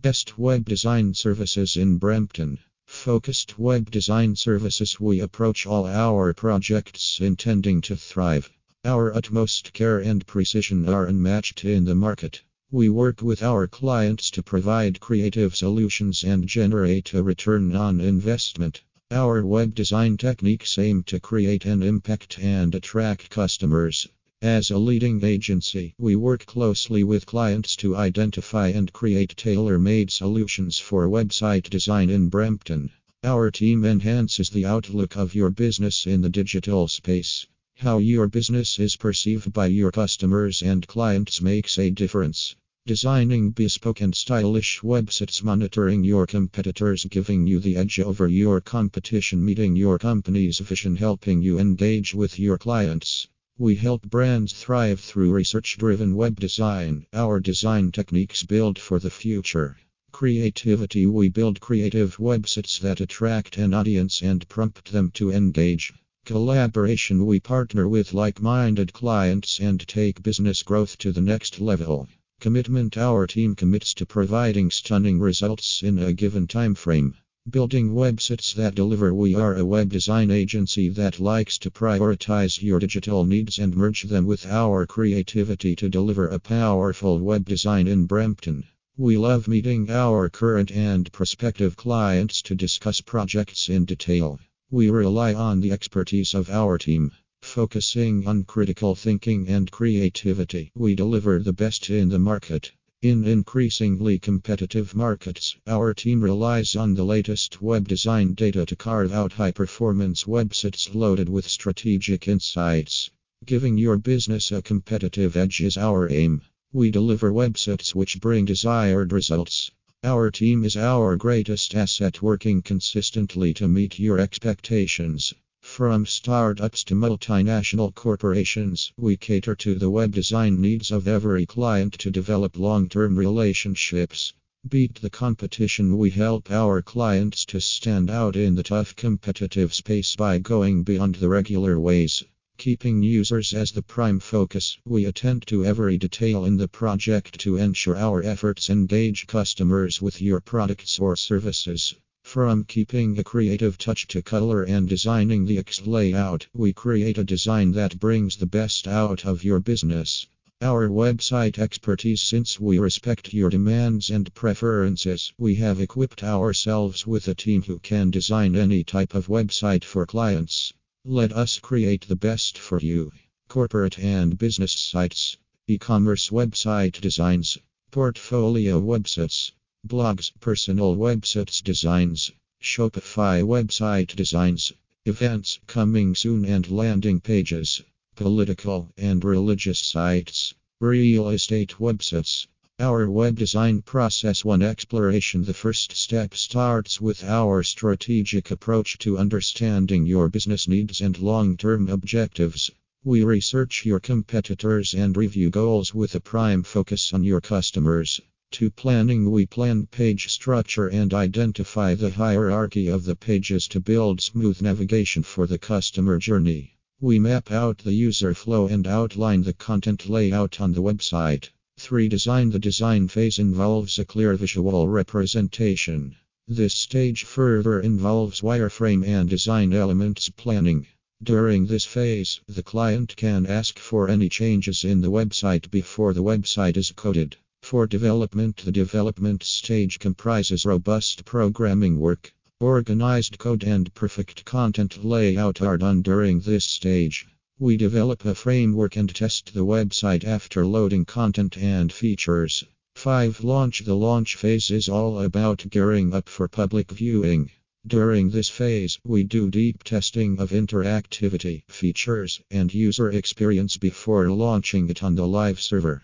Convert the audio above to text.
Best web design services in Brampton. Focused web design services. We approach all our projects intending to thrive. Our utmost care and precision are unmatched in the market. We work with our clients to provide creative solutions and generate a return on investment. Our web design techniques aim to create an impact and attract customers. As a leading agency, we work closely with clients to identify and create tailor made solutions for website design in Brampton. Our team enhances the outlook of your business in the digital space. How your business is perceived by your customers and clients makes a difference. Designing bespoke and stylish websites, monitoring your competitors, giving you the edge over your competition, meeting your company's vision, helping you engage with your clients. We help brands thrive through research driven web design. Our design techniques build for the future. Creativity We build creative websites that attract an audience and prompt them to engage. Collaboration We partner with like minded clients and take business growth to the next level. Commitment Our team commits to providing stunning results in a given time frame. Building websites that deliver. We are a web design agency that likes to prioritize your digital needs and merge them with our creativity to deliver a powerful web design in Brampton. We love meeting our current and prospective clients to discuss projects in detail. We rely on the expertise of our team. Focusing on critical thinking and creativity, we deliver the best in the market. In increasingly competitive markets, our team relies on the latest web design data to carve out high performance websites loaded with strategic insights. Giving your business a competitive edge is our aim. We deliver websites which bring desired results. Our team is our greatest asset, working consistently to meet your expectations. From startups to multinational corporations, we cater to the web design needs of every client to develop long term relationships. Beat the competition, we help our clients to stand out in the tough competitive space by going beyond the regular ways. Keeping users as the prime focus, we attend to every detail in the project to ensure our efforts engage customers with your products or services. From keeping a creative touch to color and designing the X layout, we create a design that brings the best out of your business. Our website expertise Since we respect your demands and preferences, we have equipped ourselves with a team who can design any type of website for clients. Let us create the best for you. Corporate and business sites, e commerce website designs, portfolio websites blogs, personal websites designs, Shopify website designs, events coming soon and landing pages, political and religious sites, real estate websites. Our web design process one exploration the first step starts with our strategic approach to understanding your business needs and long-term objectives. We research your competitors and review goals with a prime focus on your customers. To planning, we plan page structure and identify the hierarchy of the pages to build smooth navigation for the customer journey. We map out the user flow and outline the content layout on the website. 3. Design The design phase involves a clear visual representation. This stage further involves wireframe and design elements planning. During this phase, the client can ask for any changes in the website before the website is coded. For development, the development stage comprises robust programming work. Organized code and perfect content layout are done during this stage. We develop a framework and test the website after loading content and features. 5. Launch The launch phase is all about gearing up for public viewing. During this phase, we do deep testing of interactivity, features, and user experience before launching it on the live server.